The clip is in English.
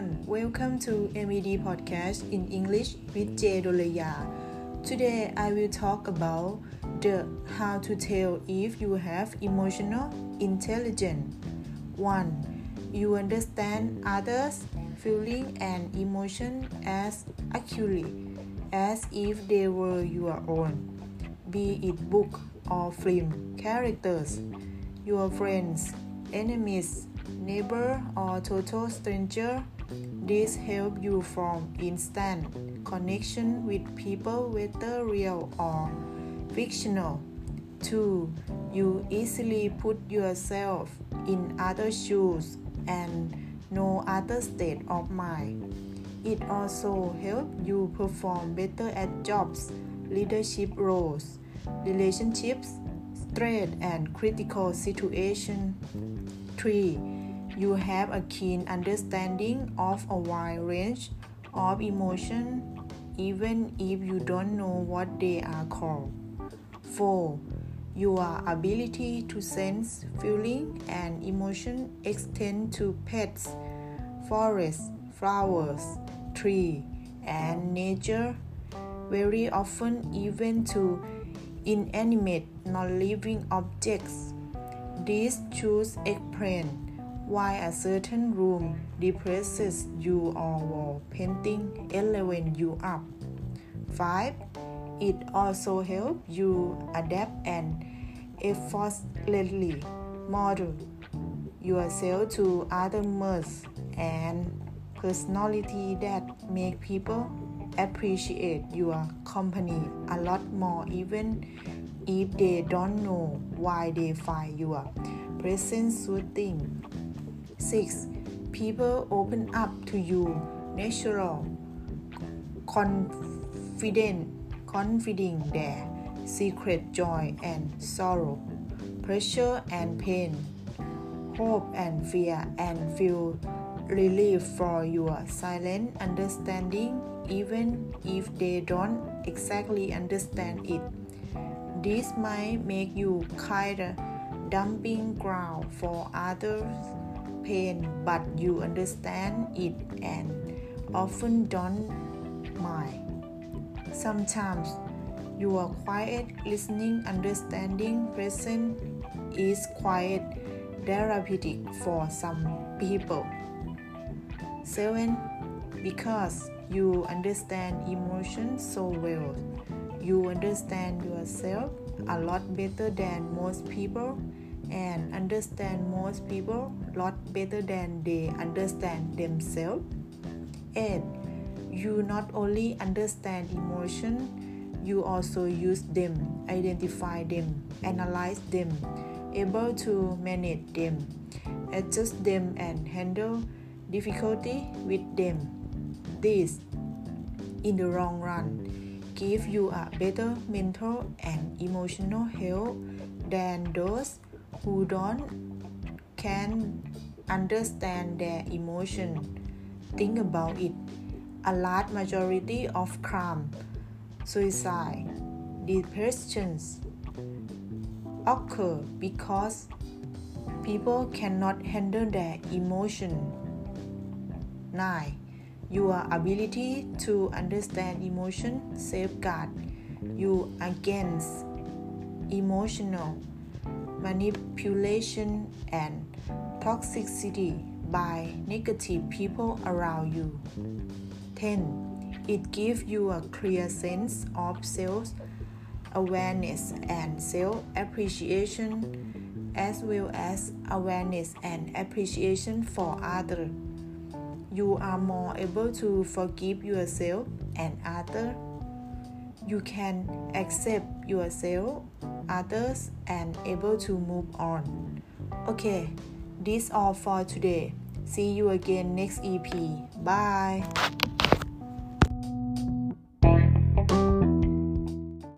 everyone, welcome to MED Podcast in English with J. Dolaya. Today I will talk about the how to tell if you have emotional intelligence. 1. You understand others' feeling and emotion as accurately as if they were your own, be it book or film characters, your friends, enemies, neighbor or total stranger. This help you form instant connection with people whether real or fictional. 2. You easily put yourself in other shoes and know other state of mind. It also helps you perform better at jobs, leadership roles, relationships, stress and critical situations. 3 you have a keen understanding of a wide range of emotions, even if you don't know what they are called. 4. Your ability to sense feeling and emotion extend to pets, forests, flowers, tree, and nature, very often even to inanimate non-living objects. These choose explain why a certain room depresses you or wall painting elevates you up. 5. It also helps you adapt and effortlessly model yourself to other moods and personality that make people appreciate your company a lot more even if they don't know why they find your presence soothing 6. People open up to you natural, confident, confiding their secret joy and sorrow, pressure and pain, hope and fear, and feel relief for your silent understanding, even if they don't exactly understand it. This might make you kind of dumping ground for others pain, but you understand it and often don't mind. Sometimes your quiet listening, understanding, present is quite therapeutic for some people. 7. Because you understand emotions so well, you understand yourself a lot better than most people and understand most people a lot better than they understand themselves. And You not only understand emotion, you also use them, identify them, analyze them, able to manage them, adjust them and handle difficulty with them. This, in the long run, give you a better mental and emotional health than those who don't can understand their emotion think about it. A large majority of crime suicide depressions occur because people cannot handle their emotion. 9 your ability to understand emotion safeguard you against emotional manipulation and toxicity by negative people around you. 10. It gives you a clear sense of self awareness and self appreciation, as well as awareness and appreciation for others. You are more able to forgive yourself and others. You can accept yourself others and able to move on. Okay, this all for today. See you again next EP. Bye.